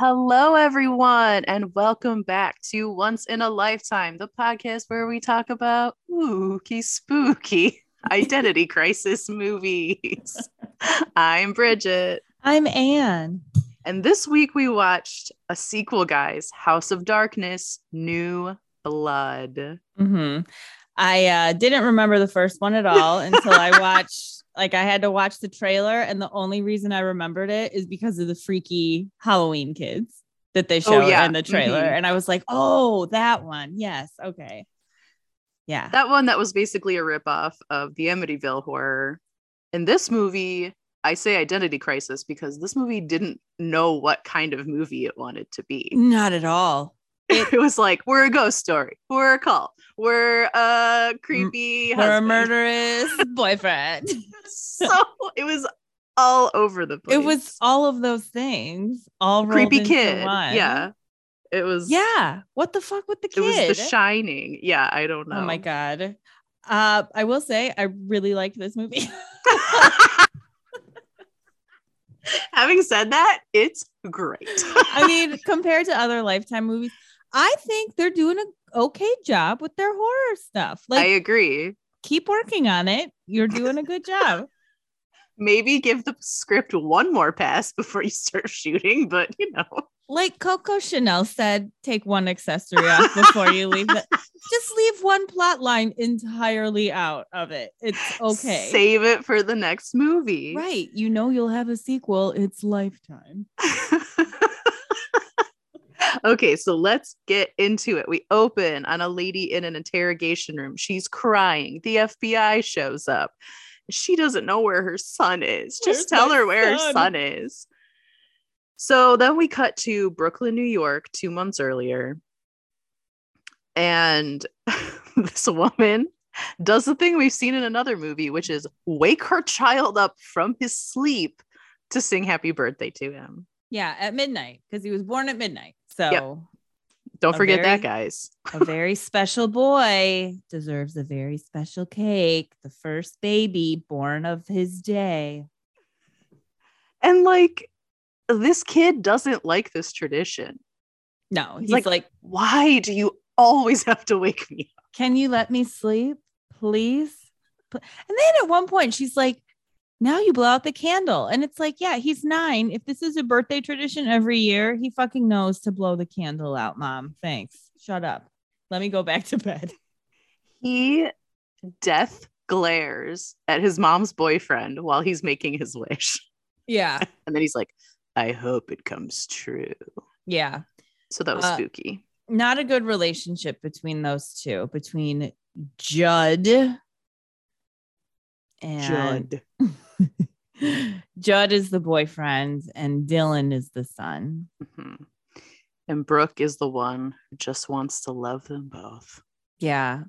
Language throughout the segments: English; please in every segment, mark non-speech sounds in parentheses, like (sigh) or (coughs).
Hello, everyone, and welcome back to Once in a Lifetime, the podcast where we talk about spooky, spooky (laughs) identity crisis movies. I'm Bridget. I'm Anne. And this week we watched a sequel, guys House of Darkness New Blood. hmm I uh, didn't remember the first one at all (laughs) until I watched, like, I had to watch the trailer. And the only reason I remembered it is because of the freaky Halloween kids that they show yeah. in the trailer. Mhm. And I was like, oh, that one. Yes. Okay. Yeah. That one that was basically a ripoff of the Amityville horror. In this movie, I say identity crisis because this movie didn't know what kind of movie it wanted to be. Not at all. It, (laughs) was like, we're a ghost story, we're a cult, we're a creepy, We're a murderous (laughs) boyfriend. so it was all over the place. it was all of those things, all creepy kid. one. Yeah. It was Yeah. What the fuck with the kid? It was the shining. Yeah, I don't know. Oh my god. Uh, I will say I really liked this movie. (laughs) Having said that, it's great. I mean, compared to other Lifetime movies, I think they're doing a okay job with their horror stuff. Like I agree. keep working on it. You're doing a good job. (laughs) Maybe give the script one more pass (laughs) before you start shooting, but you know, Like Coco Chanel said, take one accessory off before you leave it. (laughs) Just leave one plot line entirely out of it. It's okay. Save it for the next movie. Right. You know you'll have a sequel. It's Lifetime. Okay, so let's get into it. We open on a lady in an interrogation room. She's crying. The FBI shows up. She doesn't know where her son is. Where's Just tell her where her son? son is. So then we cut to Brooklyn, New York, two months earlier. And (laughs) this woman does the thing we've seen in another movie, which is wake her child up from his sleep to sing happy birthday to him. Yeah, at midnight because he was born at midnight. So Don't A forget that, guys. (laughs) a very special boy deserves a very special cake. The first baby born of his day. And like, this kid doesn't like this tradition. No, He's he's like- like, Why do you always have to wake me up? Can you let me sleep, please? And then at one point, she's like, Now you blow out the candle. And it's like, Yeah, he's nine. If this is a birthday tradition every year, he fucking knows to blow the candle out, mom. Thanks. Shut up. Let me go back to bed. He death glares at his mom's boyfriend while he's making his wish. Yeah. (laughs) And then he's like, I hope it comes true. Yeah. So that was Uh, spooky. Not a good relationship between those two, between Judd and Judd. (laughs) (laughs) Judd is the boyfriend and Dylan is the son. Mhm. And Brooke is the one who just wants to love them both. Yeah.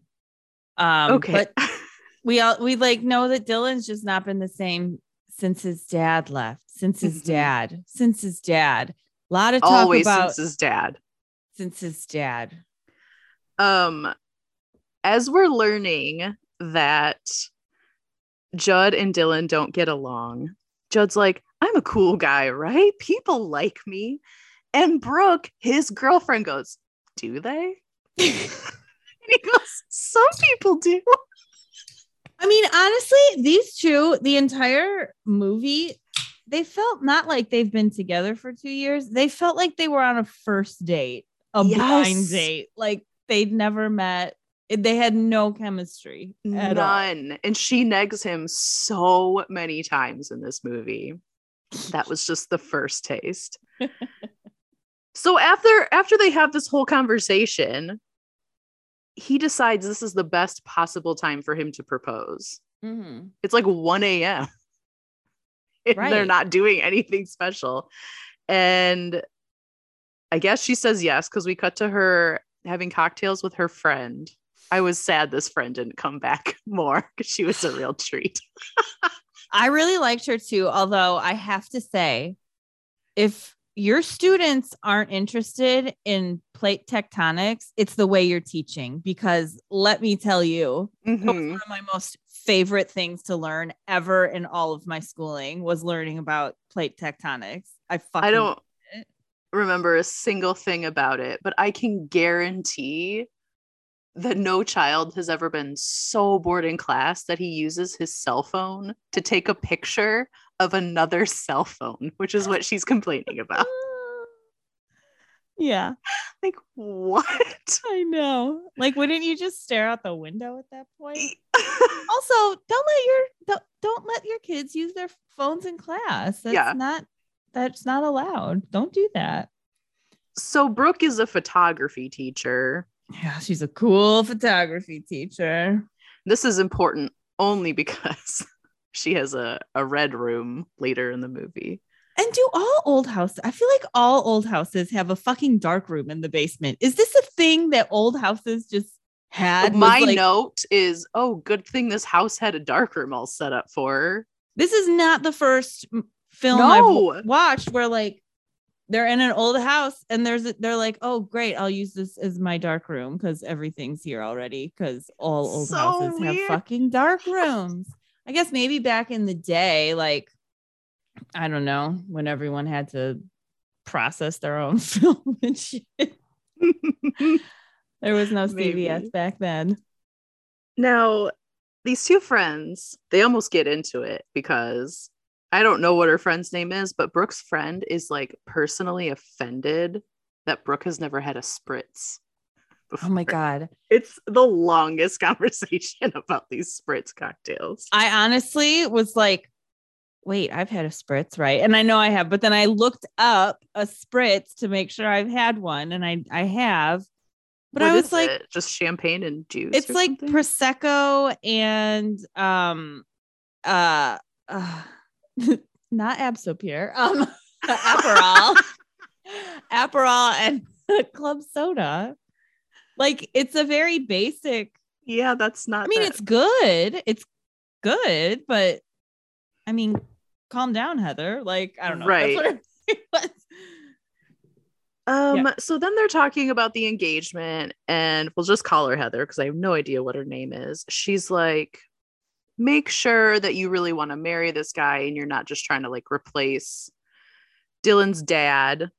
Um, okay. But (laughs) we all we like know that Dylan's just not been the same since his dad left. Since his Mhm. dad. Since his dad. A lot of talk Always about since his dad. since his dad. um as we're learning that Judd and Dylan don't get along, Judd's like, I'm a cool guy, right? People like me. And Brooke, his girlfriend, goes, Do they? (laughs) and he goes, Some people do. I mean, honestly, these two, the entire movie, they felt not like they've been together for two years. They felt like they were on a first date, a blind date. Like they'd never met. They had no chemistry at all. None. And she negs him so many times in this movie. That was just the first taste. (laughs) so after after they have this whole conversation, he decides this is the best possible time for him to propose. Mhm. It's like 1 a.m. (laughs) And they're not doing anything special. And I guess she says yes because we cut to her having cocktails with her friend. I was sad this friend didn't come back (laughs) more because she was a real treat. (laughs) I really liked her too. Although I have to say, if your students aren't interested in plate tectonics, it's the way you're teaching. Because let me tell you, Mhm. one of my most favorite things to learn ever in all of my schooling was learning about plate tectonics. I fucking I don't remember a single thing about it, but I can guarantee that no child has ever been so bored in class that he uses his cell phone to take a picture of another (laughs) cell phone, which is what she's complaining about. (laughs) Yeah, Like, what? I know. Like, wouldn't you just stare out the window at that point? (laughs) Also, don't let your don't, don't let your kids use their phones in class. That's Yeah. not that's not allowed. Don't do that. so, Brooke is a photography teacher. Yeah, she's a cool photography teacher. This is important only because (laughs) she has a, a red room later in the movie. And do all old houses? I feel like all old houses have a fucking dark room in the basement. Is this a thing that old houses just had? My like, note is, oh, good thing this house had a dark room all set up for her. This is not the first film No. I've watched where like they're in an old house and there's a, they're like, oh great, I'll use this as my dark room because everything's here already. Because all old So houses have fucking dark rooms. I guess maybe back in the day, like I don't know, when everyone had to process their own (laughs) film and shit. (laughs) There was no Maybe. CVS back then. Now, these two friends, they almost get into it because I don't know what her friend's name is, but Brooke's friend is like personally offended that Brooke has never had a spritz. Oh my god. It's the longest (laughs) conversation about these spritz cocktails. I honestly was like, wait, I've had a spritz, right? And I know I have, but then I looked up a spritz to make sure I've had one, and I I have. But What I was is like, it? just champagne and juice. it's like something? prosecco and um uh, uh (laughs) not Absopure, um (laughs) Aperol. (laughs) Aperol and club soda. Like it's a very basic yeah, that's not. I mean, that- it's good. It's good, but I mean, calm down, Heather. Like, I don't know. That's what it was. Um, so then they're talking about the engagement, and we'll just call her Heather because I have no idea what her name is. She's like, make sure that you really want to marry this guy and you're not just trying to like replace Dylan's dad.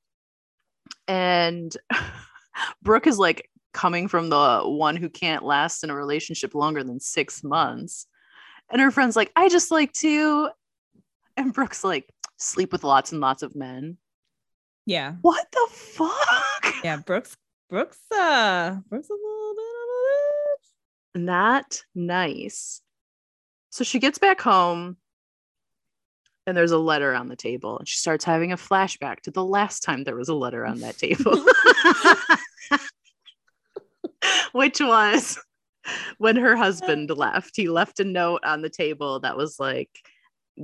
And (laughs) Brooke is like coming from the one who can't last in a relationship longer than six months. And her friend's like, I just like to. And Brooke's like, sleep with lots and lots of men. Yeah. What the fuck? (laughs) Yeah. Brooks, Brooks, uh, Brooks a little bit of a bitch. Not nice. So she gets back home and there's a letter on the table and she starts having a flashback to the last time there was a letter on that table. (laughs) Which was when her husband (laughs) left. He left a note on the table that was like,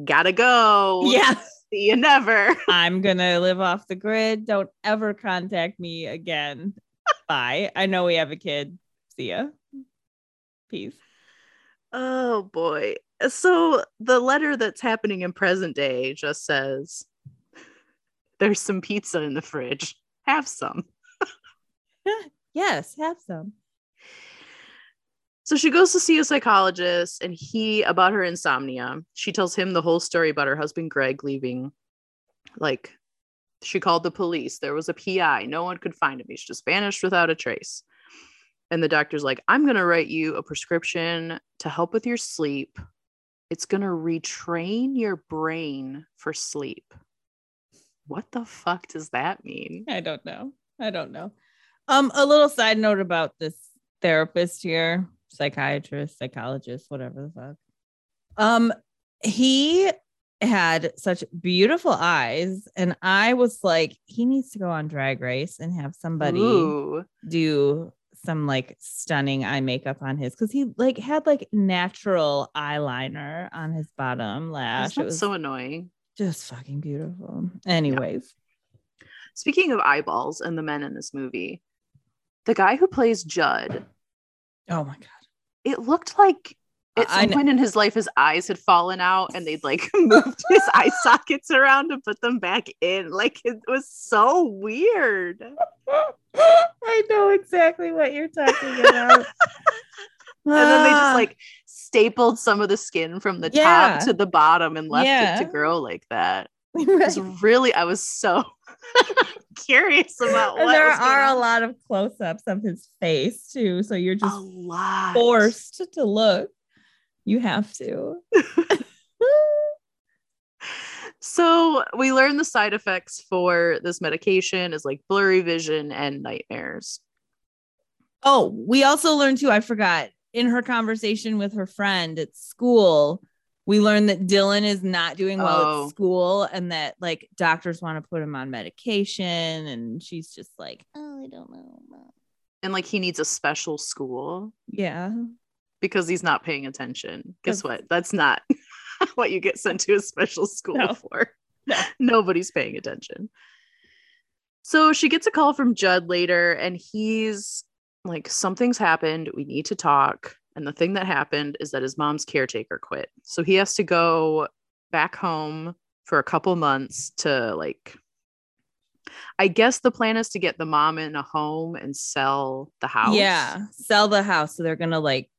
gotta go. Yeah. See you never. I'm to live off the grid. Don't ever contact me again. Bye. I know we have a kid. See ya. Peace. Oh boy. So the letter that's happening in present day just says there's some pizza in the fridge. Have some. (laughs) Yes. Have some. So she goes to see a psychologist and he about her insomnia. She tells him the whole story about her husband Greg leaving. Like she called the police. There was a PI. No one could find him. He's just vanished without a trace. And the doctor's like, I'm going to write you a prescription to help with your sleep. It's going to retrain your brain for sleep. What the fuck does that mean? I don't know. I don't know. Um, a little side note about this therapist here, psychiatrist, psychologist, whatever the fuck. Um, he had such beautiful eyes, and I was like, he needs to go on Drag Race and have somebody Ooh. do some like stunning eye makeup on his because he like had like natural eyeliner on his bottom lash. It was so annoying. just fucking beautiful. Anyways, Speaking of eyeballs and the men in this movie, the guy who plays Judd, oh my god. it looked like at some kn- point in his life his eyes had fallen out and they'd like (laughs) moved his eye sockets around to put them back in. Like it was so weird. (laughs) I know exactly what you're talking about. (laughs) And then they just Ah, like stapled some of the skin from the Yeah. top to the bottom and left it to grow like that. It was really I was so curious about And what there are a on. lot of close-ups of his face too, so you're just forced to look. You have to. (laughs) So we learn the side effects for this medication is like blurry vision and nightmares. Oh, we also learned too, I forgot, in her conversation with her friend at school, we learned that Dylan is not doing well Oh. at school and that like doctors want to put him on medication. And she's just like, oh, I don't know. And like he needs a special school Yeah. Because he's not paying attention. Guess what? That's not (laughs) what you get sent to a special school No. for. No. Nobody's paying attention. So she gets a call from Judd later, and he's like, Something's happened. We need to talk. And the thing that happened is that his mom's caretaker quit. So he has to go back home for a couple months to like. I guess the plan is to get the mom in a home and sell the house. Yeah. Sell the house. So they're going to like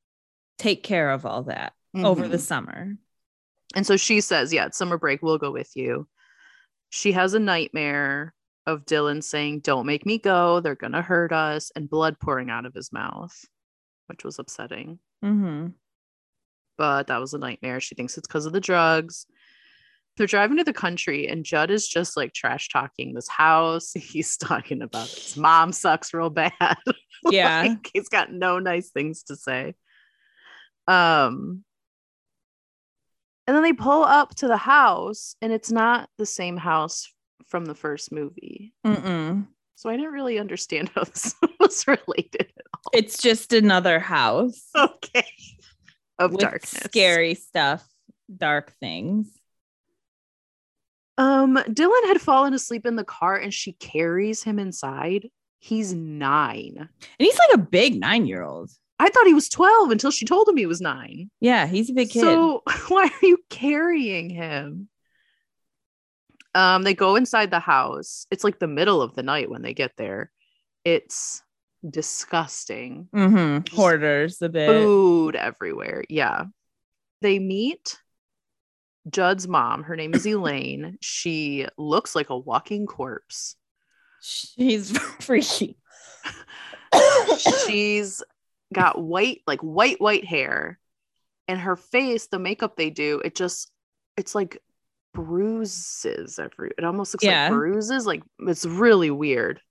take care of all that over the Mhm. summer. And so she says, Yeah, it's summer break. We'll go with you. She has a nightmare of Dylan saying, Don't make me go. They're going to hurt us, and blood pouring out of his mouth, which was upsetting. Mm-hmm. But that was a nightmare. She thinks it's because of the drugs. They're driving to the country, and Judd is just like trash talking this house. (laughs) He's talking about his mom sucks real bad. (laughs) Yeah. Like, he's got no nice things to say. Um, and then they pull up to the house, and it's not the same house from the first movie. Mm-mm. So I didn't really understand (laughs) how this (laughs) was related. At all. It's just another house (laughs) Okay. Of with darkness. scary stuff, dark things. Um, Dylan had fallen asleep in the car and she carries him inside. He's nine. And he's like a big nine year old. I thought he was 12 until she told him he was nine. Yeah, he's a big kid. So (laughs) why are you carrying him? Um, they go inside the house. It's like the middle of the night when they get there. It's disgusting. Mm-hmm. Hoarders a bit. Food everywhere. Yeah. They meet Judd's mom. Her name is (laughs) Elaine. She looks like a walking corpse. She's (laughs) freaky. (coughs) She's got white, like white, white hair. And her face, the makeup they do, it just, it's like bruises every, it almost looks Yeah. like bruises. Like it's really weird.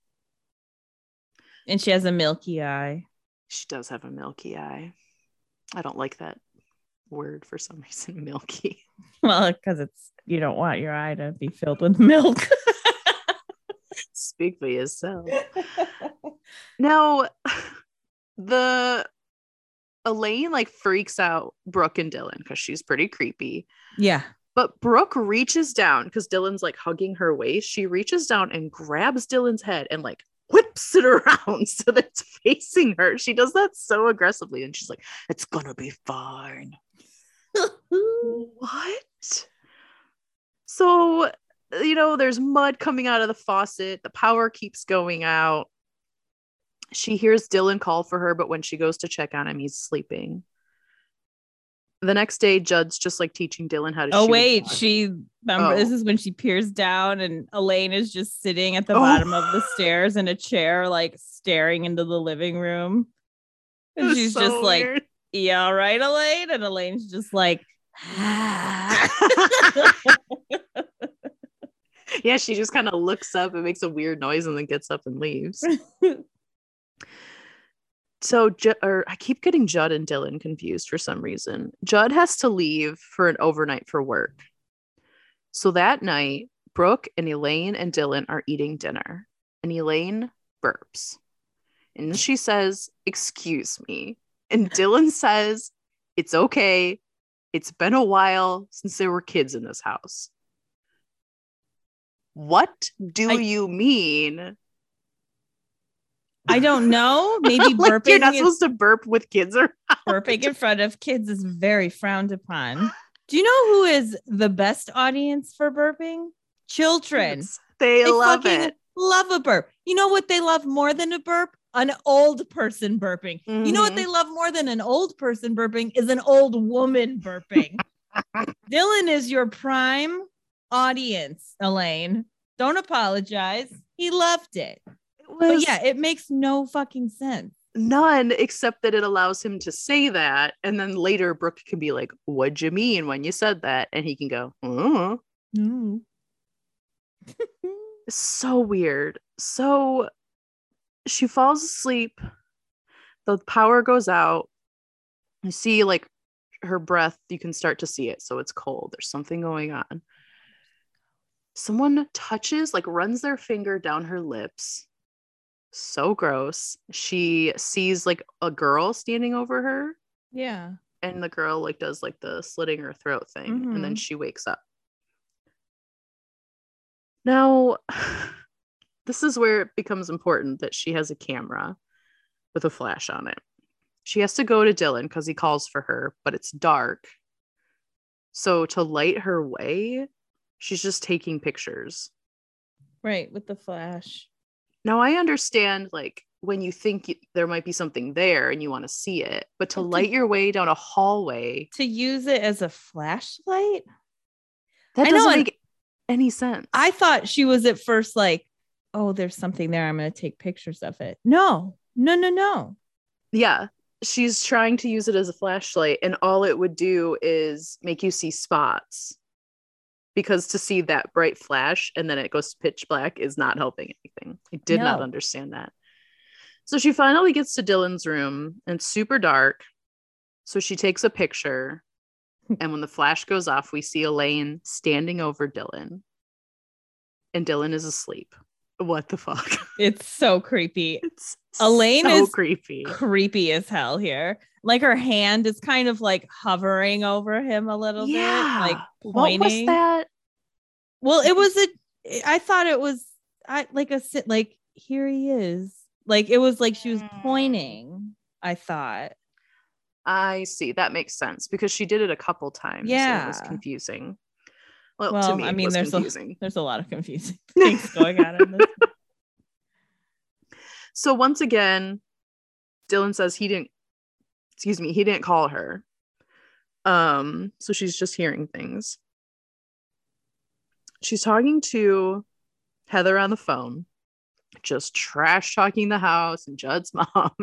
and she has a milky eye. She does have a milky eye. I don't like that word for some (laughs) reason, milky. Well, because it's you don't want your eye to be filled with milk. (laughs) Speak for yourself. Now, (laughs) the Elaine like freaks out Brooke and Dylan because she's pretty creepy. yeah. But Brooke reaches down because Dylan's like hugging her waist. She reaches down and grabs Dylan's head and like whips it (laughs) around so that it's facing her. She does that so aggressively. And she's like, it's gonna be fine. (laughs) what? So, you know, there's mud coming out of the faucet. The power keeps going out. She hears Dylan call for her, but when she goes to check on him, he's sleeping. The next day, Judd's just like teaching Dylan how to Oh wait, she remember Oh. this is when she peers down and Elaine is just sitting at the Oh. bottom of the stairs in a chair, like staring into the living room. And she's so just like. Yeah, all right, Elaine. And Elaine's just like, ah. (laughs) yeah, she just kind of looks up and makes a weird noise and then gets up and leaves. (laughs) so, or I keep getting Judd and Dylan confused for some reason. Judd has to leave for an overnight for work. So that night, Brooke and Elaine and Dylan are eating dinner, and Elaine burps. And she says, Excuse me. And (laughs) Dylan says, It's okay. It's been a while since there were kids in this house. What do I- you mean? I don't know. (laughs) Maybe like burping, you're not is- supposed to burp with kids or (laughs) burping in front of kids is very frowned upon. (gasps) Do you know who is the best audience for burping? Children. They, They love it. Love a burp. You know what they love more than a burp? An old person burping. You know what Mhm. they love more than an old person burping is an old woman burping. (laughs) Dylan is your prime audience, Elaine. Don't apologize. He loved it. Was But yeah, it makes no fucking sense. none except that it allows him to say that. And then later, Brooke can be like, What'd you mean when you said that? And he can go, "Uh." No. so weird. So she falls asleep. The power goes out. You see, like her breath, you can start to see it. So it's cold. There's something going on. Someone touches, like runs their finger down her lips. So gross. She sees like a girl standing over her, Yeah. and the girl like does like the slitting her throat thing, and then Mhm. she wakes up. Now, (sighs) this is where it becomes important that she has a camera with a flash on it. She has to go to Dylan because he calls for her, but it's dark. So to light her way, she's just taking pictures. Right. With the flash. Now I understand like when you think y- there might be something there and you want to see it, but to light your way down a hallway, To use it as a flashlight. that doesn't and- make any sense. I thought she was at first like, oh, there's something there. I'm going to take pictures of it. No, no, no, no. yeah, she's trying to use it as a flashlight, and all it would do is make you see spots. Because to see that bright flash and then it goes pitch black is not helping anything. I did not understand that. So she finally gets to Dylan's room and it's super dark. So she takes a picture. (laughs) And when the flash goes off, we see Elaine standing over Dylan. And Dylan is asleep. What the fuck? (laughs) It's so creepy. It's Elaine so is creepy. Creepy as hell here. Like her hand is kind of like hovering over him a little bit, like What was that? Well, it was a. I thought it was I like a sit like here he is. Like it was like she was pointing. I thought. I see. That makes sense because she did it a couple times. Yeah, it was confusing. Well, to me, I mean, there's a- confusing. (laughs) There's a lot of confusing (laughs) things going on in this. (laughs) So once again, Dylan says he didn't excuse me, he didn't call her. Um, so she's just hearing things. She's talking to Heather on the phone, just trash talking the house and Judd's (laughs) mom.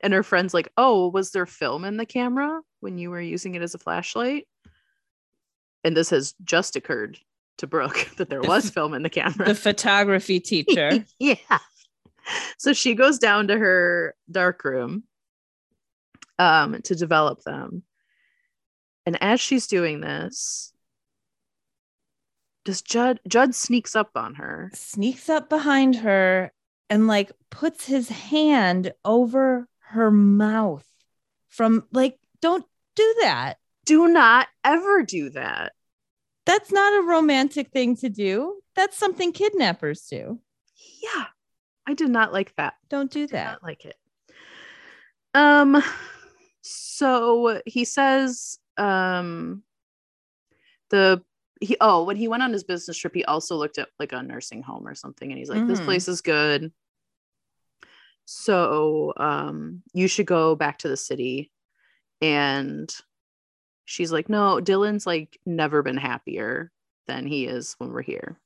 and her friend's like, Oh, was there film in the camera when you were using it as a flashlight? And this has just occurred to Brooke (laughs) that there was film in the camera. The photography teacher. (laughs) yeah. So she goes down to her dark room um, to develop them. And as she's doing this, does Judd Judd sneaks up on her? sneaks up behind her and like puts his hand over her mouth from like don't do that Do not ever do that. that's not a romantic thing to do that's something kidnappers do Yeah. I did not like that. don't do Did that not like it. Um so he says um the he oh when he went on his business trip he also looked at like a nursing home or something and he's like this Mhm. place is good. So um you should go back to the city. And she's like no dylan's like never been happier than he is when we're here.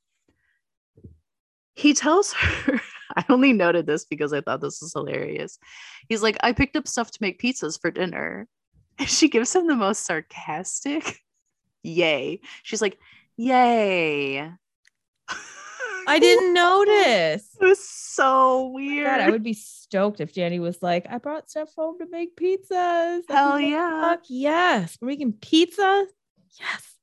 He tells (laughs) her i only noted this because i thought this was hilarious. He's like i picked up stuff to make pizzas for dinner. (laughs) And she gives him the most sarcastic yay. She's like yay. I didn't (laughs) notice. it was so weird God, i would be stoked if Danny was like i brought stuff home to make pizzas. I'd hell yeah. fuck? Yes. We're making pizza? Yes.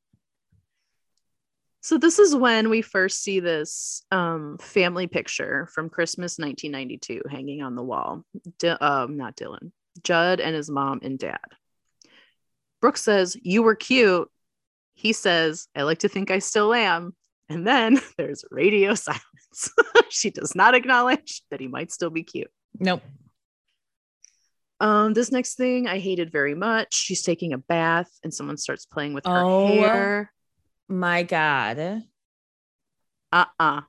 So this is when we first see this um, family picture from Christmas 1992 hanging on the wall. Di- um, not Dylan, Judd and his mom and dad. Brooke says, "You were cute." He says, "I like to think I still am." And then (laughs) there's radio (laughs) silence. (laughs) she does not acknowledge that he might still be cute. nope Um, this next thing I hated very much. She's taking a bath and someone starts playing with her Oh. hair. my god Uh-uh.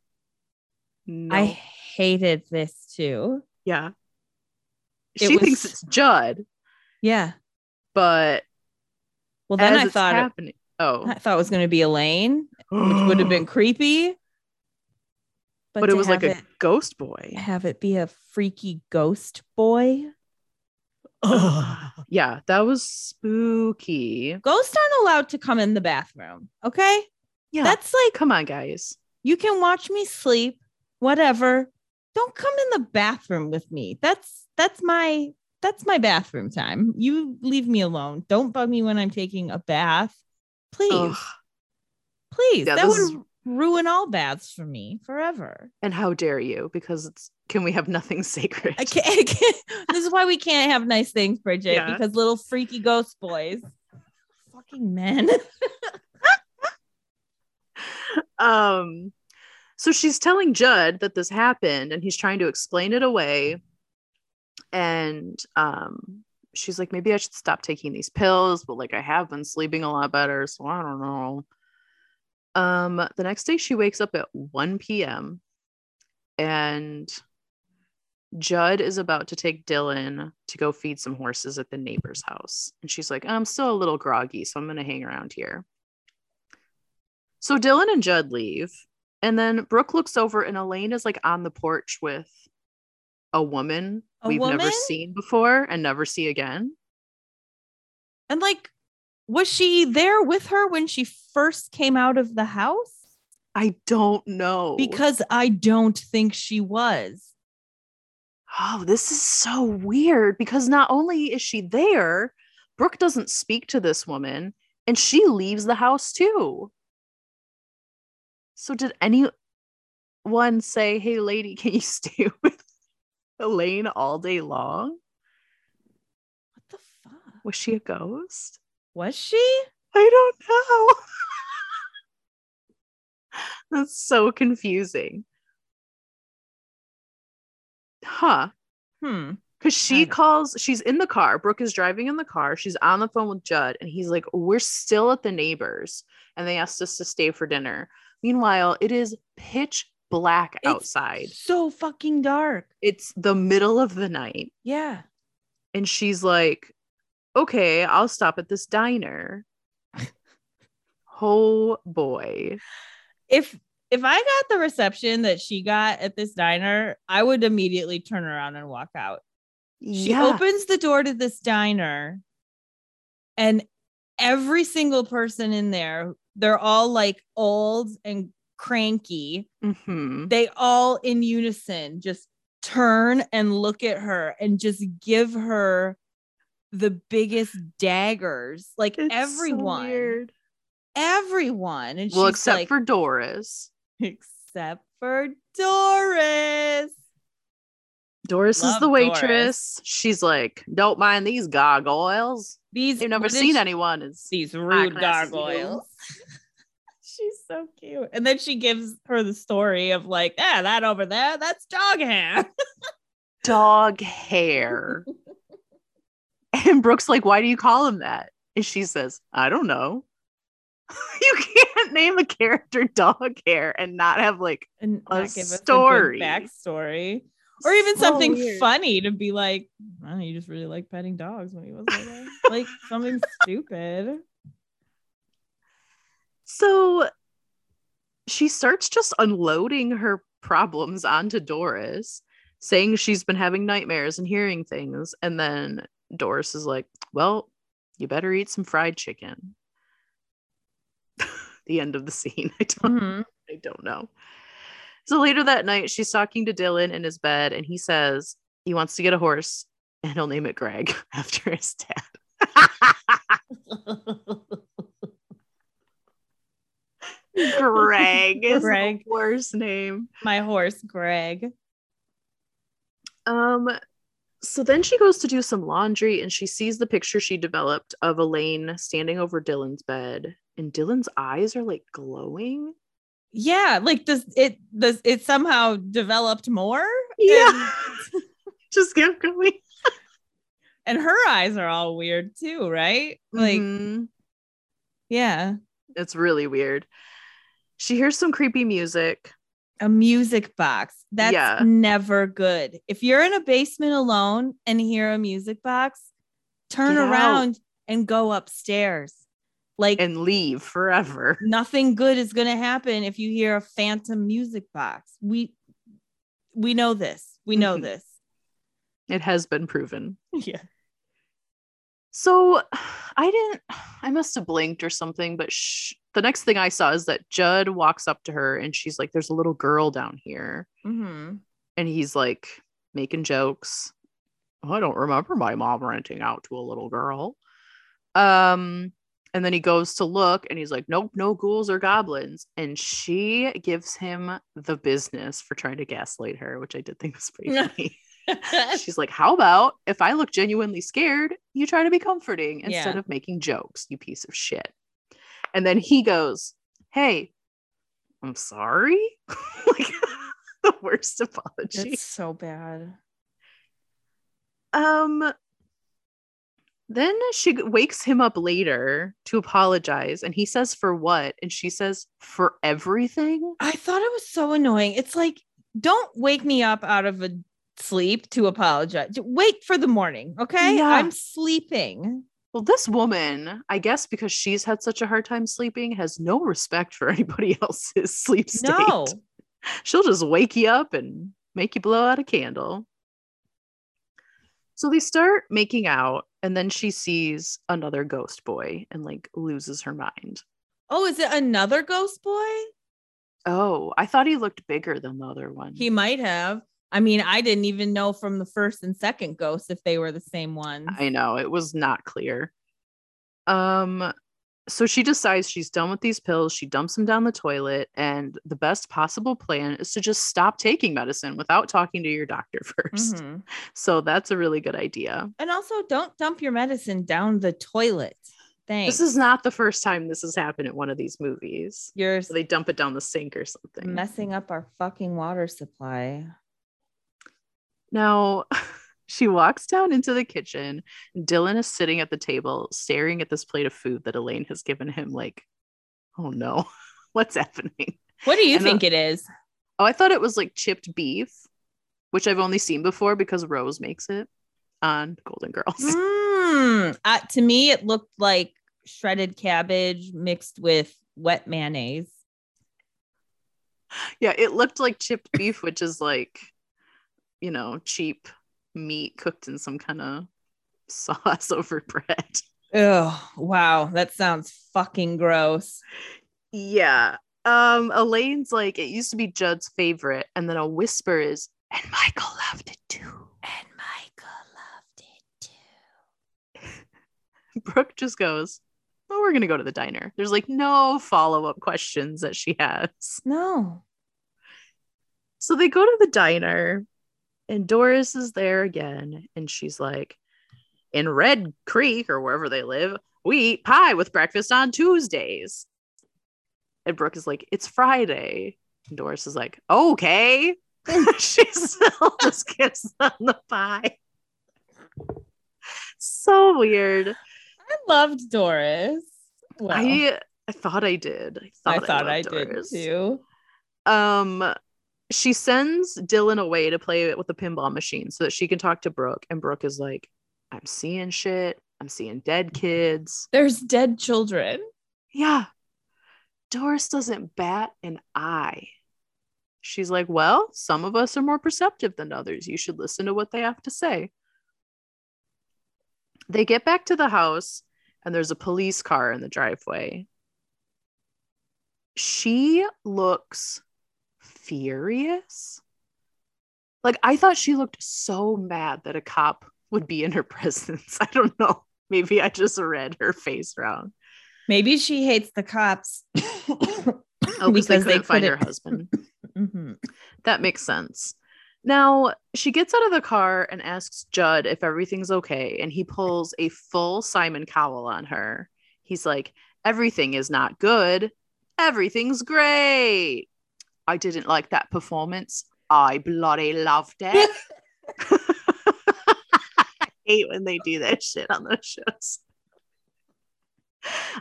No. i hated this too Yeah. It she was- thinks it's Judd, yeah but well then i thought it, happening. Oh, I thought it was going to be Elaine, which would have been (gasps) creepy. But, it was like a ghost boy. have it be a freaky ghost boy. (sighs) Yeah, that was spooky. Ghosts aren't allowed to come in the bathroom. Okay. Yeah, That's like, come on, guys. you can watch me sleep, whatever. Don't come in the bathroom with me. That's, that's my, that's my bathroom time. You leave me alone. Don't bug me when I'm taking a bath. Please, Ugh. please. Yeah, that would ruin all baths for me forever. And how dare you? Because it's can we have nothing (laughs) sacred? I can't, I can't. This is why we can't have nice things, Bridget, Yeah. because little freaky ghost boys, fucking men. (laughs) um so she's telling judd that this happened and he's trying to explain it away and um she's like maybe i should stop taking these pills but like i have been sleeping a lot better so i don't know. Um the next day she wakes up at 1 p.m and judd is about to take dylan to go feed some horses at the neighbor's house and she's like i'm still a little groggy so i'm going to hang around here. So Dylan and Judd leave, and then Brooke looks over, and Elaine is like on the porch with a woman A we've never seen before and never see again. And like, was she there with her when she first came out of the house? I don't know Because I don't think she was. oh, this is so weird. Because not only is she there, Brooke doesn't speak to this woman, and she leaves the house too. So did anyone say, "Hey, lady, can you stay (laughs) with Elaine all day long"? What the fuck? Was she a ghost? Was she? I don't know. (laughs) That's so confusing. Huh. Hmm. Because she calls, she's in the car. Brooke is driving in the car. She's on the phone with Judd, and he's like, We're still at the neighbors, and they asked us to stay for dinner. Meanwhile, it is pitch black It's outside. So fucking dark. It's the middle of the night. Yeah. And she's like, Okay, I'll stop at this diner. (laughs) oh boy. If if I got the reception that she got at this diner, I would immediately turn around and walk out. She yeah. opens the door to this diner, and every single person in there, they're all like old and cranky. Mhm. They all in unison just turn and look at her and just give her the biggest daggers. Like It's so everyone, weird. everyone. And well, she's except like, for Doris. except for Doris. Doris is Love the Doris. waitress. She's like, don't mind these gargoyles. These you've never seen she- anyone. As these rude class as you. gargoyles. (laughs) She's so cute. And then she gives her the story of like, ah, that over there, that's dog hair. (laughs) dog hair. (laughs) and Brooke's like, why do you call him that? And she says, I don't know. (laughs) you can't name a character dog hair and not have like and A not give us story. a backstory. Or even So something weird. funny to be like, oh, you just really like petting dogs when he was little. like something stupid. So she starts just unloading her problems onto Doris, saying she's been having nightmares and hearing things. And then Doris is like, Well, you better eat some fried chicken. (laughs) the end of the scene. (laughs) I don't Mhm. I don't know. So later that night, she's talking to Dylan in his bed, and he says he wants to get a horse and he'll name it Greg (laughs) after his dad. Greg is Greg. the worst name. My horse, Greg. Um, so then she goes to do some laundry and she sees the picture she developed of Elaine standing over Dylan's bed, and Dylan's eyes are like glowing. Yeah, like does it does it somehow developed more? Yeah. (laughs) Just kept going. And her eyes are all weird too, right? Like, Mhm. yeah. it's really weird. She hears some creepy music. a music box. That's Yeah. never good. If you're in a basement alone and hear a music box, turn Get out. around and go upstairs. Like and leave forever. (laughs) nothing good is going to happen if you hear a phantom music box. We we know this. We know Mhm. this. It has been proven. (laughs) Yeah. So (sighs) I didn't, (sighs) I must have blinked or something, but sh- the next thing I saw is that Judd walks up to her and she's like, There's a little girl down here. Mm-hmm. And he's like making jokes. "Oh, I don't remember my mom renting out to a little girl. Um, and then he goes to look and he's like, Nope, no ghouls or goblins. And she gives him the business for trying to gaslight her, which I did think was pretty (laughs) funny. She's like, How about if I look genuinely scared, you try to be comforting instead Yeah. of making jokes, you piece of shit. And then he goes, Hey, I'm sorry. (laughs) like (laughs) the worst apology. That's so bad. Um then she wakes him up later to apologize and he says for what and she says for everything I thought it was so annoying. It's like, don't wake me up out of a sleep to apologize. Wait for the morning. Okay. Yeah. I'm sleeping. Well this woman i guess because she's had such a hard time sleeping has no respect for (laughs) anybody else's sleep state No. (laughs) she'll just wake you up and make you blow out a candle so they start making out and then she sees another ghost boy and like loses her mind Oh, is it another ghost boy? oh i thought he looked bigger than the other one He might have. I mean, I didn't even know from the first and second ghost if they were the same ones. I know it was not clear. Um, so she decides she's done with these pills. She dumps them down the toilet, and the best possible plan is to just stop taking medicine without talking to your doctor (laughs) 1st Mhm. So that's a really good idea. And also, don't dump your medicine down the toilet. Thanks. This is not the first time this has happened in one of these movies. you're So they dump it down the sink or something. messing up our fucking water supply. Now, (laughs) she walks down into the kitchen. Dylan is sitting at the table, staring at this plate of food that Elaine has given him. Like, oh no, (laughs) what's happening? What do you And, uh, think it is? Oh, I thought it was like chipped beef, which I've only seen before because Rose makes it on Golden Girls. (laughs) Mm, uh, to me, it looked like shredded cabbage mixed with wet mayonnaise. yeah, it looked like chipped beef, which is like, you know, cheap meat cooked in some kind of (laughs) sauce over bread. Oh, wow. That sounds fucking gross. Yeah. Um, Elaine's like, it used to be Judd's favorite, and then a whisper is, and Michael loved it too. And Michael loved it too. (laughs) Brooke just goes, Well, we're gonna go to the diner. There's like no follow-up questions that she has. No. So they go to the diner, and Doris is there again, and she's like, In Red Creek or wherever they live, we eat pie with breakfast on Tuesdays. And Brooke is like, It's Friday. And Doris is like, Okay. (laughs) she still just gives them the pie. So weird. I loved Doris. Well, I I thought I did. I I thought, thought I, loved did Doris. too. Um, she sends Dylan away to play with the pinball machine so that she can talk to Brooke. And Brooke is like, I'm seeing shit. I'm seeing dead kids. There's dead children. Yeah. Doris doesn't bat an eye. She's like, Well, some of us are more perceptive than others. You should listen to what they have to say. They get back to the house, and there's a police car in the driveway. She looks furious. Like, I thought she looked so mad that a cop would be in her (laughs) presence. I don't know. Maybe I just read her face wrong. Maybe she hates the cops. (coughs) Oh, because they Because they couldn't find her couldn't- husband. (coughs) Mhm. That makes sense. Now, she gets out of the car and asks Judd if everything's okay, and he pulls a full Simon Cowell on her. He's like, Everything is not good. Everything's great. I didn't like that performance. I bloody loved it. (laughs) (laughs) I hate when they do that shit on those shows.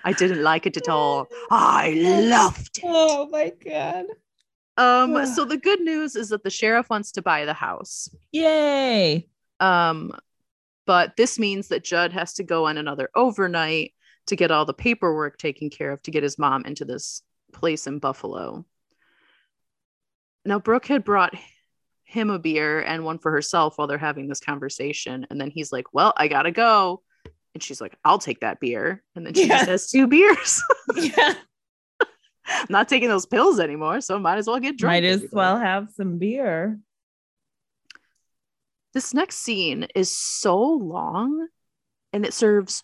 I didn't like it at all. I loved it. Oh my god. Um, so the good news is that the sheriff wants to buy the house. Yay. Um, but this means that Judd has to go on another overnight to get all the paperwork taken care of to get his mom into this place in Buffalo. Now, Brooke had brought him a beer and one for herself while they're having this conversation. And then he's like, Well, I gotta go. And she's like, I'll take that beer. And then she Yeah. just has two beers. (laughs) yeah. I'm not taking those pills anymore, so might as well get drunk. Might as everybody. well have some beer. This next scene is so long and it serves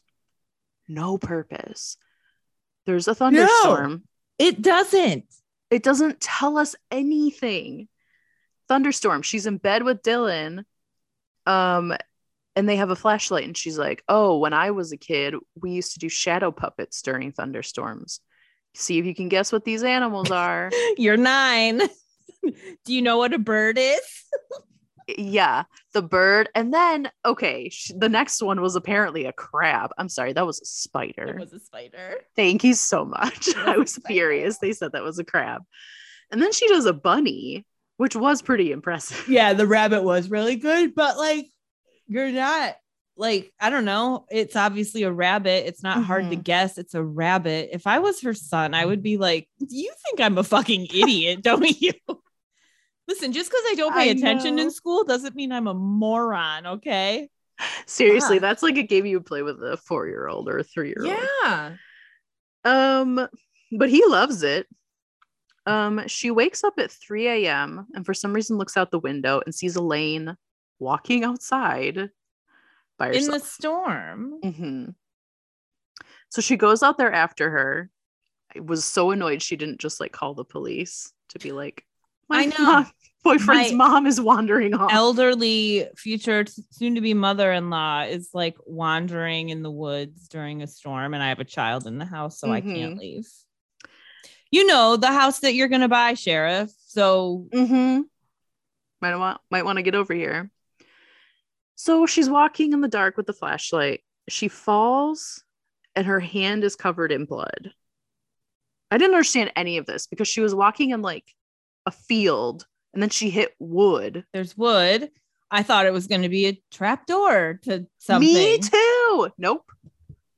no purpose. There's a thunderstorm. It doesn't. It doesn't tell us anything. Thunderstorm. She's in bed with Dylan. Um, and they have a flashlight, and she's like, Oh, when I was a kid, we used to do shadow puppets during thunderstorms. See if you can guess what these animals are. (laughs) You're nine. (laughs) Do you know what a bird is? (laughs) yeah, the bird. And then, okay, sh- the next one was apparently a crab. I'm sorry, that was a spider. It was a spider. Thank you so much. Was (laughs) I was furious. They said that was a crab. And then she does a bunny, which was pretty impressive. Yeah, (laughs) the rabbit was really good, but like you're not like I don't know. It's obviously a rabbit. It's not hard to Mhm. guess. It's a rabbit. If I was her son, I would be like, "You think I'm a fucking idiot, don't (laughs) you?" Listen, just because I don't pay I attention in school doesn't mean I'm a moron. Okay. Seriously, Fuck. that's like a game you would play with a four year old or a three year old. Yeah. Um, but he loves it. Um, she wakes up at 3 a.m. and for some reason looks out the window and sees Elaine walking outside by herself. In the storm. hmm So she goes out there after her. I was so annoyed she didn't just like call the police to be like, I know. mom- boyfriend's My mom is wandering off. elderly future soon to be mother-in-law is like wandering in the woods during a storm and i have a child in the house so i can't Mhm. leave you know the house that you're gonna buy sheriff so Mm-hmm. Might want might want to get over here. So she's walking in the dark with the flashlight. She falls and her hand is covered in blood. I didn't understand any of this because she was walking in like a field and then she hit wood. there's wood i thought it was gonna be a trap door to something Me too. Nope.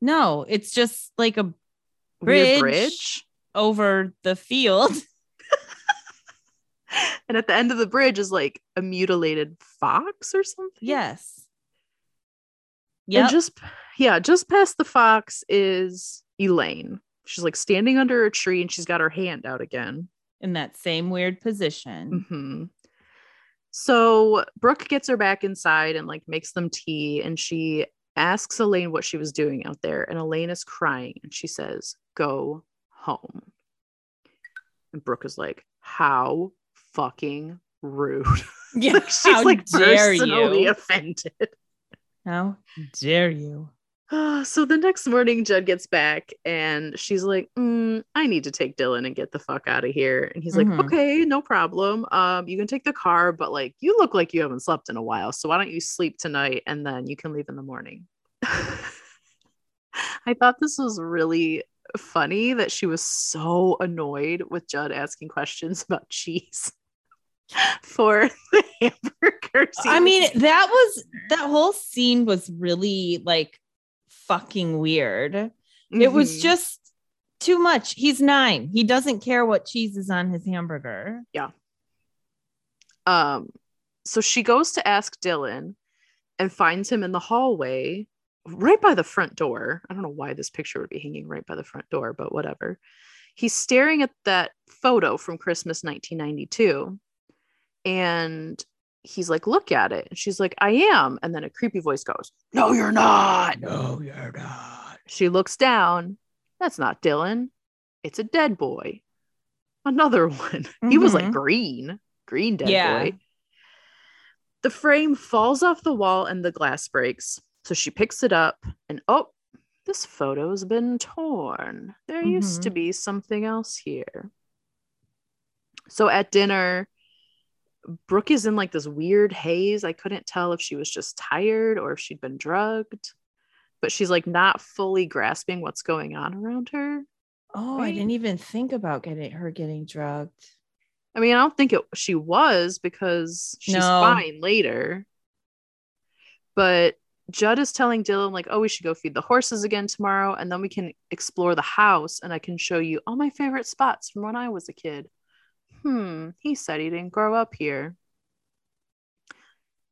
no it's just like a Bridge. bridge. over the field (laughs) And at the end of the bridge is like a mutilated fox or something. yes yeah just yeah, just past the fox is Elaine. She's like standing under a tree and she's got her hand out again. In that same weird position hmm So Brooke gets her back inside and like makes them tea and she asks Elaine what she was doing out there. And Elaine is crying and she says, Go home. And Brooke is like, How fucking rude. yeah Like, (laughs) she's like dare personally you offended. how dare you (sighs) so the next morning, Judd gets back and she's like, "Mm, I need to take Dylan and get the fuck out of here. And he's Mhm. like, okay, no problem. Um, you can take the car, but like, you look like you haven't slept in a while. So why don't you sleep tonight and then you can leave in the morning? (laughs) I thought this was really funny that she was so annoyed with Judd asking questions about (laughs) cheese for the hamburgers. I mean, that was that whole scene was really like fucking weird. It was Mhm. just too much. He's nine. He doesn't care what cheese is on his hamburger. Yeah. Um, so she goes to ask Dylan and finds him in the hallway right by the front door. I don't know why this picture would be hanging right by the front door, but whatever. He's staring at that photo from Christmas 1992 and he's like, Look at it. And she's like, I am. And then a creepy voice goes, No, you're not. No, you're not. She looks down. That's not Dylan. It's a dead boy. Another (laughs) one. He was like Mhm. green, green dead Yeah. boy. The frame falls off the wall and the glass breaks. So she picks it up and oh, this photo's been torn. There used to Mhm. be something else here. So at dinner, Brooke is in like this weird haze. I couldn't tell if she was just tired or if she'd been drugged, but she's like not fully grasping what's going on around her. Oh, I didn't even think about getting her getting drugged. I mean, I don't think it she was because she's No. fine later. But Judd is telling Dylan, like, oh, we should go feed the horses again tomorrow, and then we can explore the house, and I can show you all my favorite spots from when I was a kid. Hmm, he said he didn't grow up here.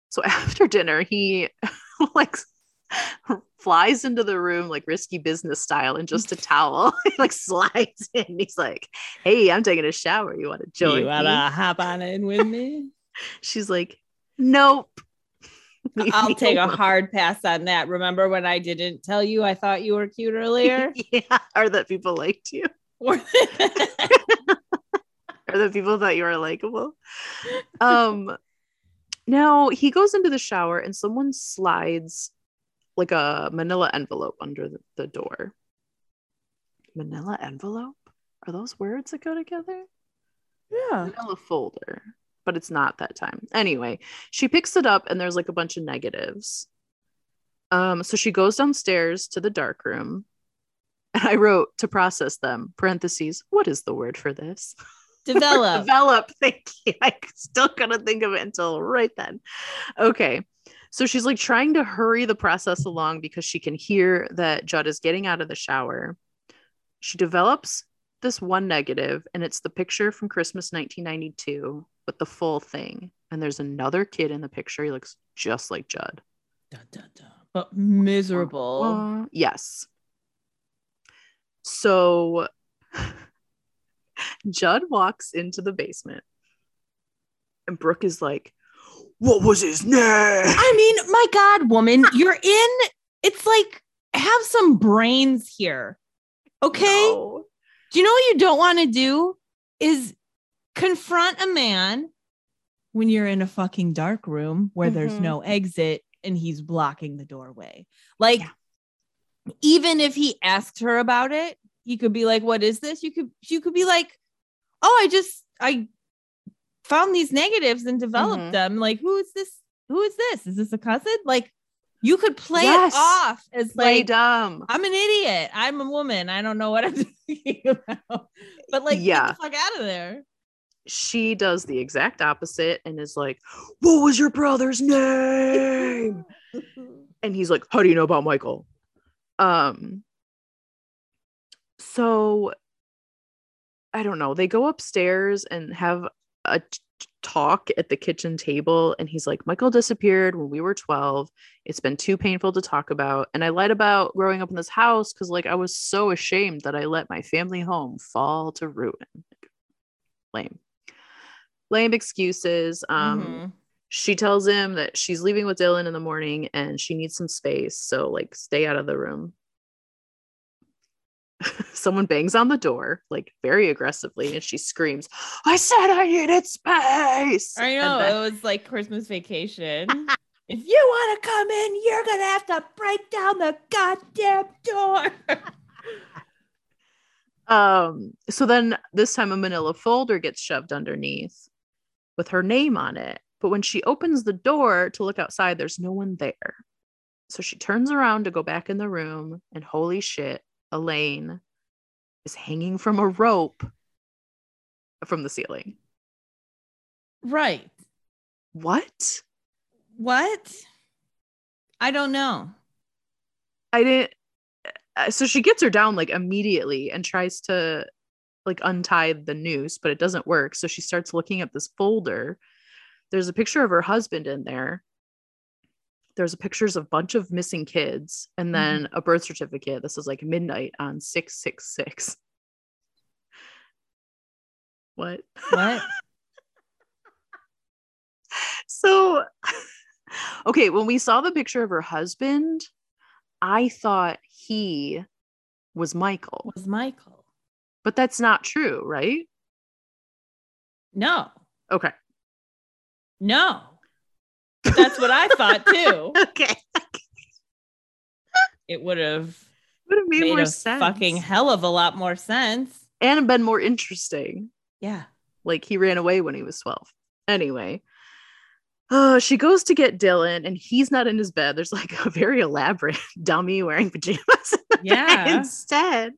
So (laughs) after dinner, he (laughs) like flies into the room like risky business style in just a (laughs) towel. he like slides in. He's like, "Hey, I'm taking a shower. You want to join you wanna me?" hop on in with me? She's like, "Nope." I'll take a hard pass on that. Remember when I didn't tell you I thought you were cute earlier? yeah, or that people liked you, that people thought you were likable. Um, now he goes into the shower and someone slides like a Manila envelope under the, the door. Manila envelope? Are those words that go together? yeah. Manila folder, but it's not that time. Anyway, she picks it up and there's like a bunch of negatives. Um, so she goes downstairs to the dark room. And I wrote to process them, parentheses, what is the word for this? (laughs) Develop. (laughs) Develop. Thank you. I still couldn't think of it until right then. Okay. So she's like trying to hurry the process along because she can hear that Judd is getting out of the shower. She develops this one negative, and it's the picture from Christmas 1992 with the full thing. And there's another kid in the picture. He looks just like Judd. Dun, dun, dun. But miserable. Uh, yes. So Judd walks into the basement, and Brooke is like, What was his name? I mean, my God, woman, (laughs) you're in. It's like have some brains here. Okay. No. Do you know what you don't want to do? Is confront a man when you're in a fucking dark room where there's Mhm. no exit and he's blocking the doorway. Like, Yeah. even if he asked her about it, he could be like, "What is this?" You could, you could be like, "Oh, I just I found these negatives and developed Mhm. them. Like, who is this? Who is this? Is this a cousin?" Like, you could play Yes. it off as Play like, dumb. I'm an idiot. I'm a woman. I don't know what I'm (laughs) talking about. But like, Yeah. get the fuck out of there. She does the exact opposite and is like, What was your brother's name? (laughs) and he's like how do you know about michael um so i don't know they go upstairs and have a t- talk at the kitchen table and he's like michael disappeared when we were 12 it's been too painful to talk about and i lied about growing up in this house because like i was so ashamed that i let my family home fall to ruin lame lame excuses um Mhm. she tells him that she's leaving with Dylan in the morning and she needs some space. So, like, stay out of the room. (laughs) Someone bangs on the door, like, very aggressively, and she screams, I said I needed space. I know then- it was like Christmas vacation. (laughs) if you want to come in, you're gonna have to break down the goddamn door. (laughs) um, so then this time a manila folder gets shoved underneath with her name on it. But when she opens the door to look outside, there's no one there. So she turns around to go back in the room, and holy shit, Elaine is hanging from a rope from the ceiling. right. What? What? I don't know. I didn't. uh, So she gets her down like immediately and tries to like untie the noose, but it doesn't work. So she starts looking at this folder. There's a picture of her husband in there. There's a pictures of a bunch of missing kids and mm-hmm. then a birth certificate. This is like midnight on 666. What? What? (laughs) So, (laughs) okay, when we saw the picture of her husband, I thought he was Michael, was Michael? but that's not true, right? No, Okay. no. That's what I thought too. (laughs) Okay. It would have Would have made, made more a sense. fucking hell of a lot more sense. and been more interesting. Yeah. Like he ran away when he was 12. Anyway. Uh, she goes to get Dylan and he's not in his bed. There's like a very elaborate (laughs) dummy wearing pajamas in (laughs) Yeah. instead.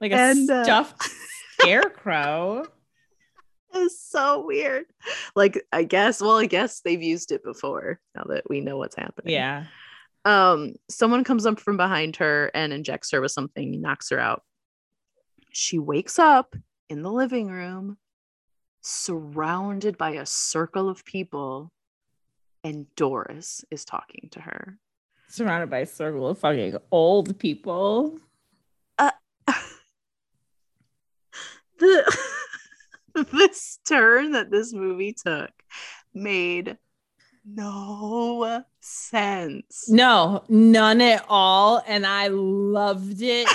Like a And, uh, stuffed scarecrow. It's (laughs) so weird. Like, I guess, well, I guess they've used it before now that we know what's happening. Yeah. Um, someone comes up from behind her and injects her with something, knocks her out. She wakes up in the living room, surrounded by a circle of people, and Doris is talking to her. Surrounded by a circle of fucking old people. Uh, (laughs) the (laughs) this turn that this movie took made no sense. No, none at all. And I loved it.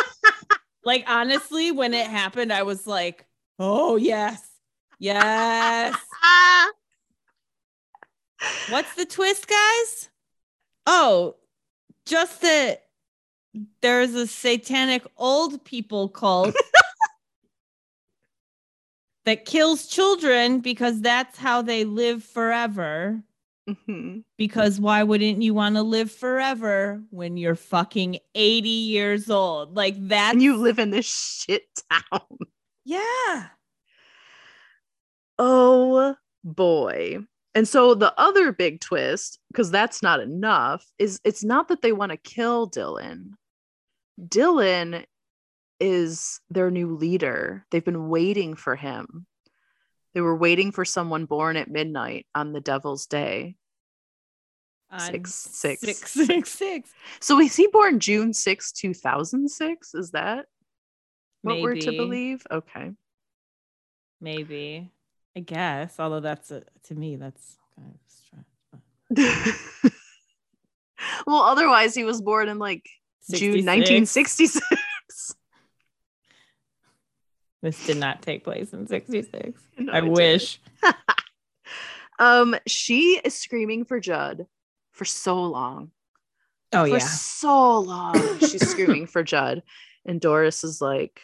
(laughs) like, honestly, when it happened, I was like, oh, yes, yes. What's the twist, guys? Oh, just that there's a satanic old people cult (laughs) that kills children because that's how they live forever. Mhm. Because why wouldn't you want to live forever when you're fucking 80 years old? Like that. And you live in this shit town. yeah. Oh boy. And so the other big twist, because that's not enough, is it's not that they want to kill Dylan. Dylan is their new leader. They've been waiting for him. They were waiting for someone born at midnight on the devil's day. Six, six. six, (laughs) six, six. So is he born June 6, 2006? Is that what we're to believe? Okay. Maybe. I guess. Although that's a, to me, that's kind of strange. (laughs) well, otherwise he was born in like June 1966. This did not take place in 66. (laughs) No, I wish. (laughs) Um, she is screaming for Judd for so long. Oh, yeah. for yeah. so long. She's screaming for (laughs) Judd. And Doris is like,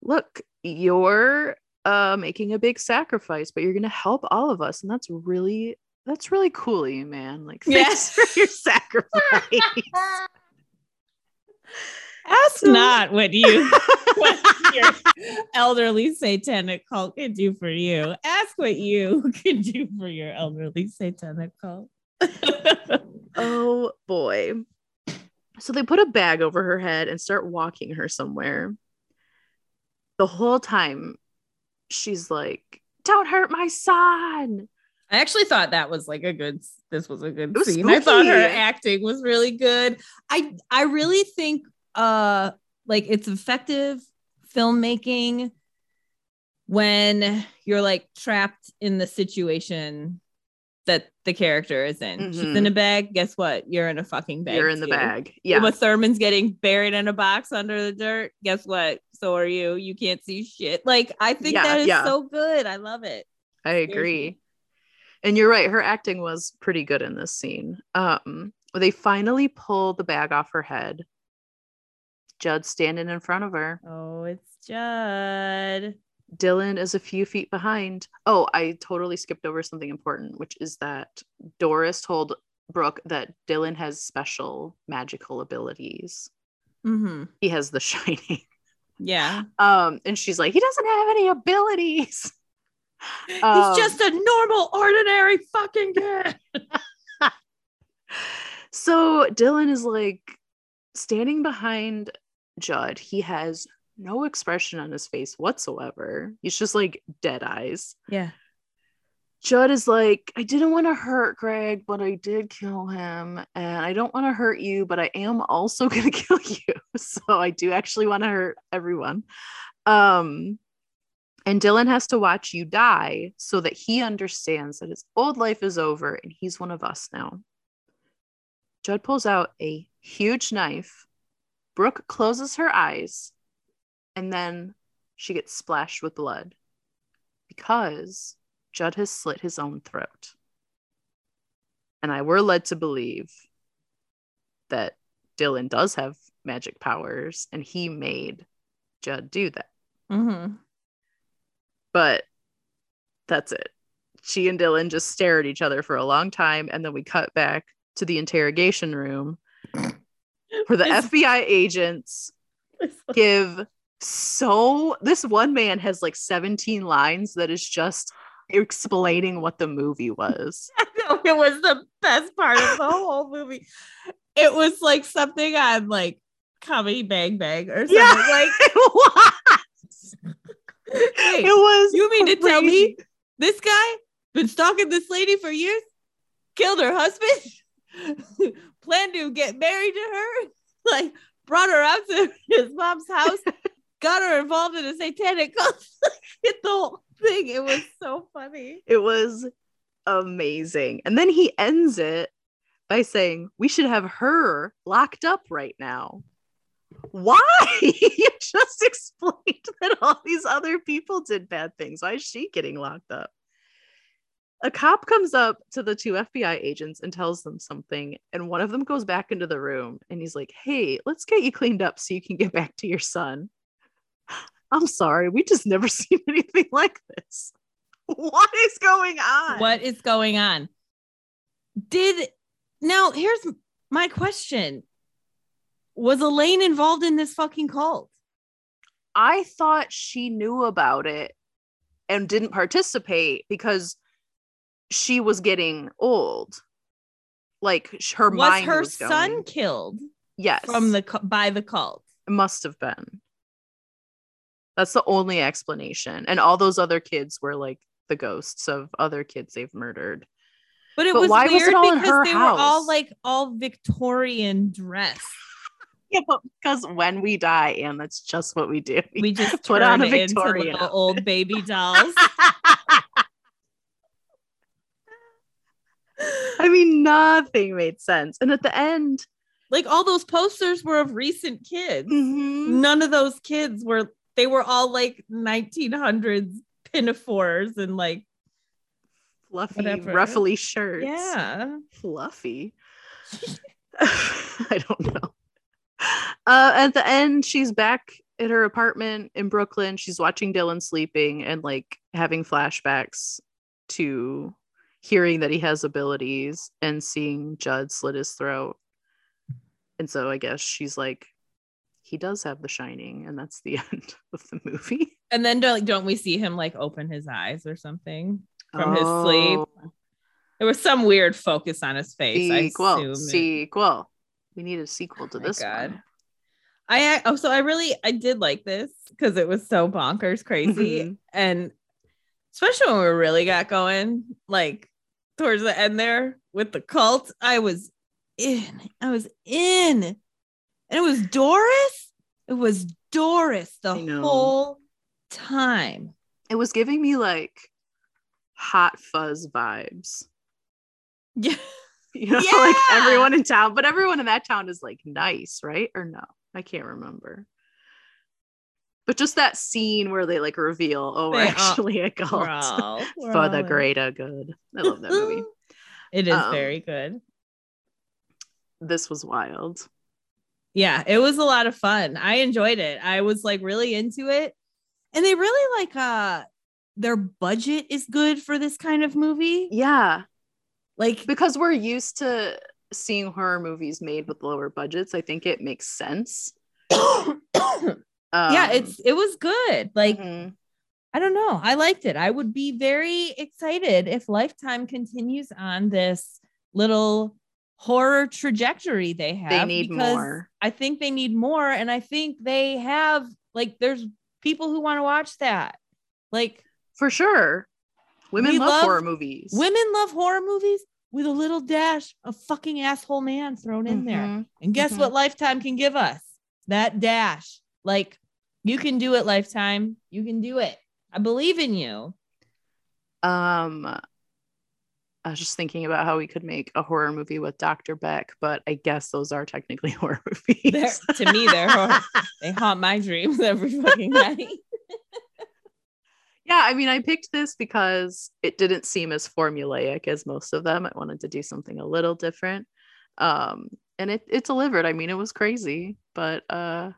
look, you're uh making a big sacrifice, but you're gonna help all of us. And that's really that's really cool of you, man. Like, thanks Yeah. for your sacrifice. Ask not what you (laughs) what your elderly satanic cult can do for you. Ask what you (laughs) can do for your elderly satanic cult. (laughs) oh boy. So they put a bag over her head and start walking her somewhere. The whole time she's like, Don't hurt my son. I actually thought that was like a good this was a good was scene. I thought her acting was really good. I I really think uh like it's effective filmmaking when you're like trapped in the situation that the character is in. She's Mhm. in a bag. Guess what? You're in a fucking bag. You're in the bag. Yeah. Uma Thurman's getting buried in a box under the dirt. Guess what? So are you. You can't see shit. Like I think Yeah, that is yeah. so good. I love it. I agree. And you're right, her acting was pretty good in this scene. Um, they finally pull the bag off her head. Judd's standing in front of her. Oh, it's Judd. Dylan is a few feet behind. Oh, I totally skipped over something important, which is that Doris told Brooke that Dylan has special magical abilities. Mm-hmm. He has the (laughs) shining. Yeah. Um, and she's like, he doesn't have any abilities. (laughs) Um, He's just a normal, ordinary fucking kid. (laughs) So Dylan is like standing behind Judd. He has no expression on his face whatsoever. He's just like dead eyes. Yeah. Judd is like, I didn't want to hurt Greg, but I did kill him. And I don't want to hurt you, but I am also (laughs) going to kill you. (laughs) So I do actually want to hurt everyone. Um, and Dylan has to watch you die so that he understands that his old life is over and he's one of us now. Judd pulls out a huge knife. Brooke closes her eyes and then she gets splashed with blood because Judd has slit his own throat. And I were led to believe that Dylan does have magic powers and he made Judd do that. Mm-hmm. But that's it. She and Dylan just stare at each other for a long time. And then we cut back to the interrogation room where the FBI agents give so this one man has like 17 lines that is just explaining what the movie was. (laughs) it was the best part of the whole movie. It was like something on like Comedy Bang Bang or something. Yeah. Like, (laughs) it was. Hey, it was. you mean to tell me this guy been stalking this lady for years, killed her husband, (laughs) planned to get married to her, (laughs) like brought her out to his mom's house, (laughs) got her involved in a satanic (laughs) cult. Get the whole thing. It was so funny. It was amazing. And then he ends it by saying, We should have her locked up right now. Why? you just explained that all these other people did bad things. Why is she getting locked up? A cop comes up to the two FBI agents and tells them something. And one of them goes back into the room and he's like, Hey, let's get you cleaned up so you can get back to your son. (gasps) I'm sorry. We just never (laughs) seen anything like this. What is going on? What is going on? Did now here's my question. Was Elaine involved in this fucking cult? I thought she knew about it and didn't participate because she was getting old. Like her was mind her was going. son killed Yes, from the by the cult? it must have been. That's the only explanation, and all those other kids were like the ghosts of other kids they've murdered. But it But was why was weird it because they were all like all Victorian dress. (laughs) Yeah, but because when we die, and that's just what we do. We (laughs) just Put on turn a into Victorian old baby dolls. (laughs) I mean, nothing made sense. And at the end, like all those posters were of recent kids. mhm, None of those kids were. They were all like 1900s pinafores and like fluffy, Whatever. ruffly shirts. yeah. Fluffy. (laughs) I don't know. Uh, at the end, she's back at her apartment in Brooklyn. She's watching Dylan sleeping and like having flashbacks to hearing that he has abilities and seeing Judd slit his throat. And so I guess she's like, he does have the shining, and that's the (laughs) end of the movie. And then don't don't we see him like open his eyes or something from his sleep? Oh, There was some weird focus on his face. I Sequel. assume. Sequel. We need a sequel to Oh this God. one. I oh so I really I did like this because it was so bonkers crazy Mhm. and especially when we really got going like towards the end there with the cult I was in I was in and it was Doris it was Doris the whole time It was giving me like hot fuzz vibes. (laughs) yeah You know, like everyone in town, but everyone in that town is like nice, right? Or no? I can't remember. But just that scene where they like reveal, oh, we're They (laughs) actually (laughs) a cult we're all- we're for the greater good. I love that movie. (laughs) it is Um, very good This was wild. yeah it was a lot of fun i enjoyed it i was like really into it and they really like uh their budget is good for this kind of movie Yeah, like because we're used to seeing horror movies made with lower budgets. I think it makes sense. (coughs) (coughs) Um, yeah it's it was good like mhm. i don't know i liked it i would be very excited if lifetime continues on this little horror trajectory they have they need because more. i think they need more and i think they have like there's people who want to watch that like For sure. Women love, love horror movies. Women love horror movies with a little dash of fucking asshole man thrown in there. Mhm. And guess Mhm. what Lifetime can give us? That dash. Like, you can do it, Lifetime. You can do it. I believe in you. Um, I was just thinking about how we could make a horror movie with Dr. Beck, but I guess those are technically (laughs) horror movies. They're, to me, they're horror. They haunt my dreams every fucking night. (laughs) yeah, I mean, I picked this because it didn't seem as formulaic as most of them. I wanted to do something a little different. Um, and it it delivered. I mean, it was crazy, but uh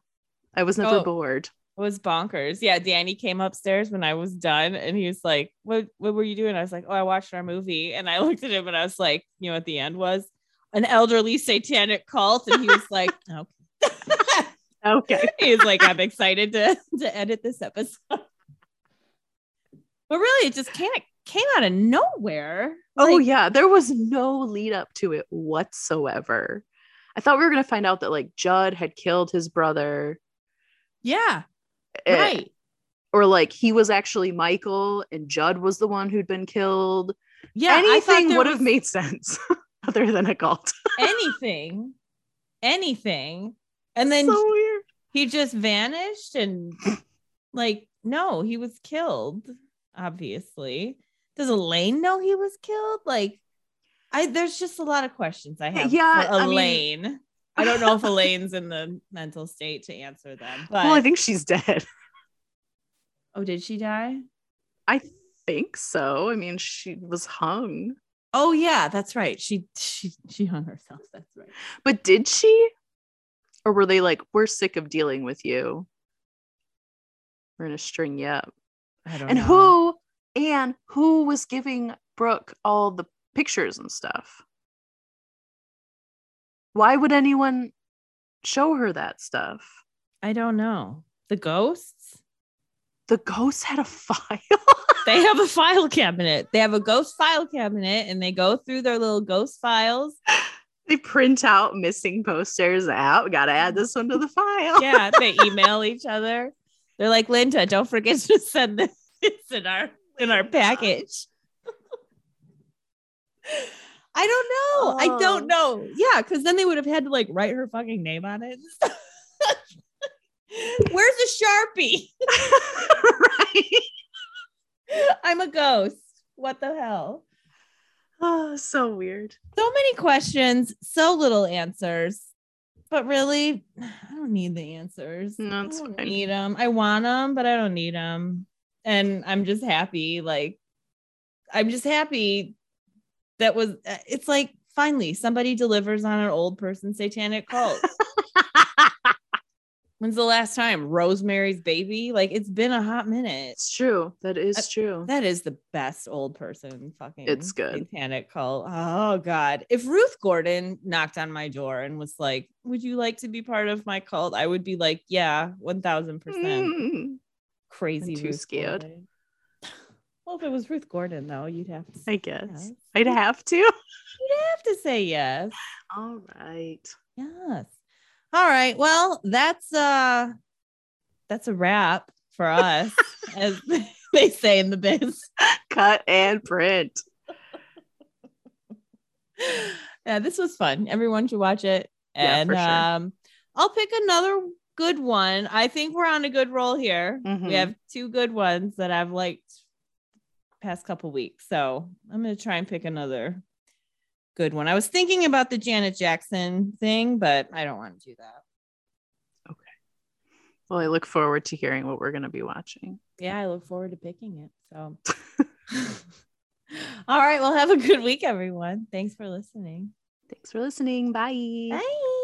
I was never Oh. bored. It was bonkers. Yeah, Danny came upstairs when I was done and he was like, What what were you doing? I was like, Oh, I watched our movie. And I (laughs) looked at him and I was like, you know what the end was? An elderly satanic cult. And he was like, (laughs) Okay. Okay. (laughs) He's like, I'm excited to to edit this episode. But really, it just can't came out of nowhere. oh yeah, there was no lead up to it whatsoever. I thought we were gonna find out that like Judd had killed his brother. Yeah, eh, right. Or like he was actually Michael and Judd was the one who'd been killed. Yeah, Anything would have was made sense (laughs) other than a cult. (laughs) anything, anything, and then so he just vanished and like no, he was killed. Obviously, does Elaine know he was killed? Like, I there's just a lot of questions I have. Yeah, for I mean- Elaine. I don't know if (laughs) Elaine's in the mental state to answer them, oh, but Well, I think she's dead. (laughs) oh, did she die? I think so. I mean, she was hung. Oh yeah, that's right. She she she hung herself. That's right. But did she? Or were they like, we're sick of dealing with you? We're gonna string you up. I don't And know. who and who was giving Brooke all the pictures and stuff? Why would anyone show her that stuff? I don't know. The ghosts? The ghosts had a (laughs) file. They have a file cabinet. They have a ghost file cabinet and they go through their little ghost files. (laughs) they print out missing posters out. Gotta add this one to the file. (laughs) Yeah, they email each other. They're like, Linda, don't forget to send this in our in our package. I don't know. I Oh. don't know. Yeah, because then they would have had to like write her fucking name on it. (laughs) Where's the Sharpie? (laughs) right. I'm a ghost. What the hell? Oh, so weird. So many questions, so little answers. But really, I don't need the answers. No, it's I don't fine. need them. I want them, but I don't need them. And I'm just happy. Like, I'm just happy that was, uh, it's like finally somebody delivers on an old person satanic cult. (laughs) When's the last time? Rosemary's Baby? Like, it's been a hot minute. It's true. That is Uh, true. That is the best old person fucking It's good. satanic cult. Oh god. If Ruth Gordon knocked on my door and was like, Would you like to be part of my cult? I would be like, Yeah, one thousand percent. Mm. Crazy. I'm too Ruth scared. Gordon. Well, if it was Ruth Gordon, though, you'd have to I guess. yes. I'd have to. (laughs) You'd have to say yes. All right. Yes. All right. Well, that's uh that's a wrap for us, (laughs) as they say in the biz. Cut and print. yeah, this was fun. Everyone should watch it. Yeah, And for sure. um, I'll pick another good one. I think we're on a good roll here. Mhm. We have two good ones that I've liked past couple weeks. So I'm gonna try and pick another good one. I was thinking about the Janet Jackson thing, but I don't want to do that. Okay. Well, I look forward to hearing what we're going to be watching. Yeah, I look forward to picking it. So (laughs) all right, well, have a good week, everyone. Thanks for listening. Thanks for listening. Bye. Bye.